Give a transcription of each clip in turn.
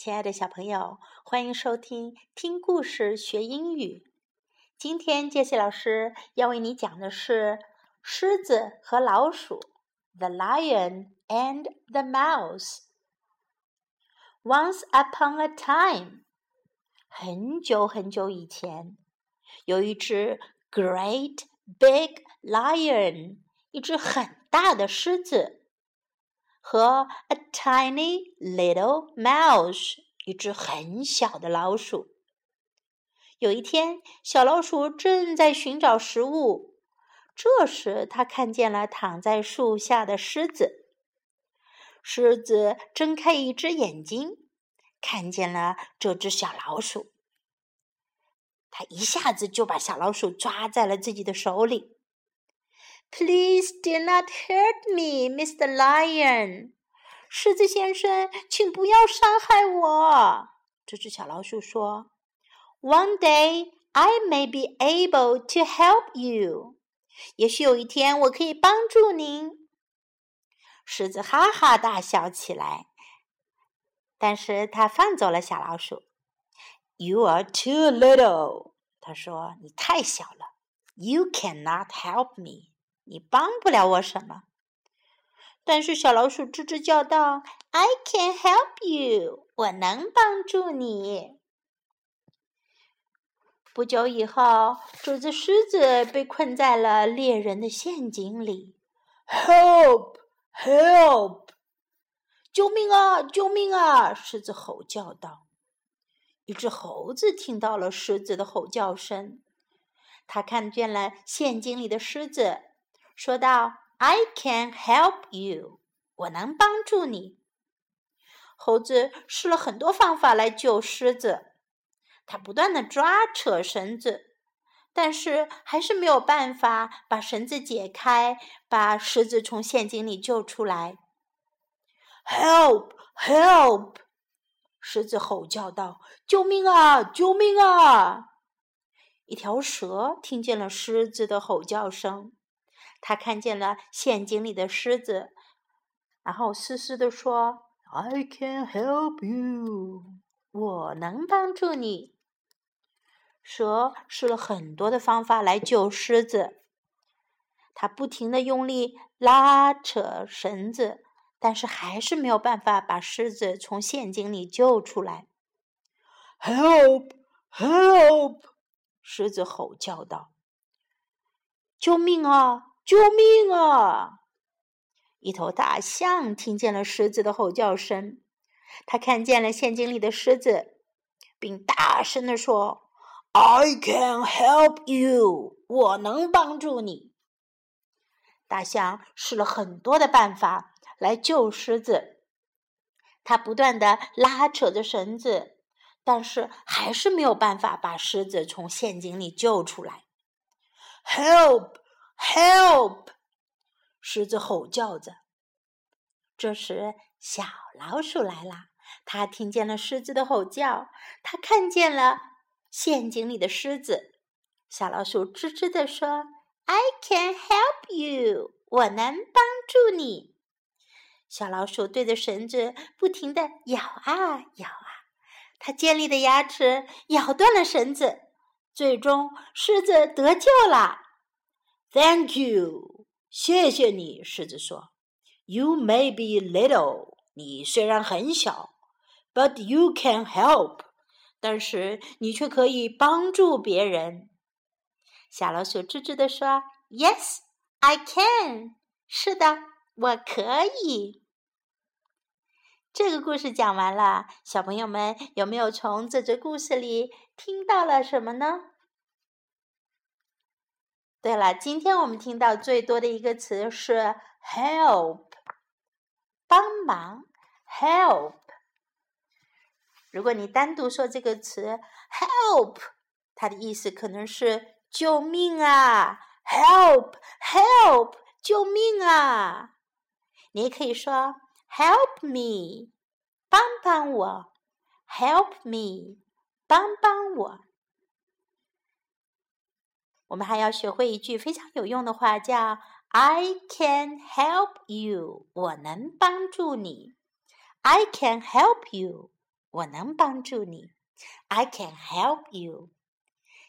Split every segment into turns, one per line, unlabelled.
亲爱的小朋友，欢迎收听听故事学英语。今天杰西老师要为你讲的是《狮子和老鼠》（The Lion and the Mouse）。Once upon a time，很久很久以前，有一只 Great Big Lion，一只很大的狮子。和 a tiny little mouse，一只很小的老鼠。有一天，小老鼠正在寻找食物，这时它看见了躺在树下的狮子。狮子睁开一只眼睛，看见了这只小老鼠，它一下子就把小老鼠抓在了自己的手里。Please do not hurt me, Mr. Lion。狮子先生，请不要伤害我。这只小老鼠说：“One day I may be able to help you。也许有一天我可以帮助您。”狮子哈哈大笑起来，但是他放走了小老鼠。“You are too little。”他说：“你太小了。”“You cannot help me。”你帮不了我什么，但是小老鼠吱吱叫道：“I can help you，我能帮助你。”不久以后，这只狮子被困在了猎人的陷阱里。“Help！Help！救命啊！救命啊！”狮子吼叫道。一只猴子听到了狮子的吼叫声，它看见了陷阱里的狮子。说道：“I can help you，我能帮助你。”猴子试了很多方法来救狮子，他不断的抓扯绳子，但是还是没有办法把绳子解开，把狮子从陷阱里救出来。“Help！Help！” 狮子吼叫道：“救命啊！救命啊！”一条蛇听见了狮子的吼叫声。他看见了陷阱里的狮子，然后嘶嘶地说：“I can help you，我能帮助你。”蛇试了很多的方法来救狮子，它不停的用力拉扯绳子，但是还是没有办法把狮子从陷阱里救出来。“Help！Help！” 狮子吼叫道：“救命啊！”救命啊！一头大象听见了狮子的吼叫声，他看见了陷阱里的狮子，并大声地说：“I can help you，我能帮助你。”大象试了很多的办法来救狮子，他不断的拉扯着绳子，但是还是没有办法把狮子从陷阱里救出来。Help！Help！狮子吼叫着。这时，小老鼠来了。它听见了狮子的吼叫，它看见了陷阱里的狮子。小老鼠吱吱地说：“I can help you，我能帮助你。”小老鼠对着绳子不停地咬啊咬啊，它尖利的牙齿咬断了绳子。最终，狮子得救了。Thank you，谢谢你。狮子说：“You may be little，你虽然很小，but you can help，但是你却可以帮助别人。”小老鼠吱吱地说：“Yes，I can。是的，我可以。”这个故事讲完了，小朋友们有没有从这则故事里听到了什么呢？对了，今天我们听到最多的一个词是 “help”，帮忙。help。如果你单独说这个词 “help”，它的意思可能是“救命啊 ”，“help”，“help”，救命啊！你也可以说 “help me”，帮帮我，“help me”，帮帮我。我们还要学会一句非常有用的话，叫 "I can help you"，我能帮助你。I can help you，我能帮助你。I can help you。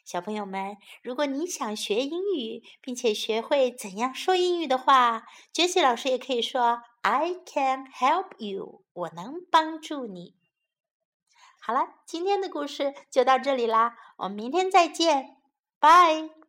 小朋友们，如果你想学英语，并且学会怎样说英语的话杰西老师也可以说 I can help you。我能帮助你。好了，今天的故事就到这里啦，我们明天再见，拜。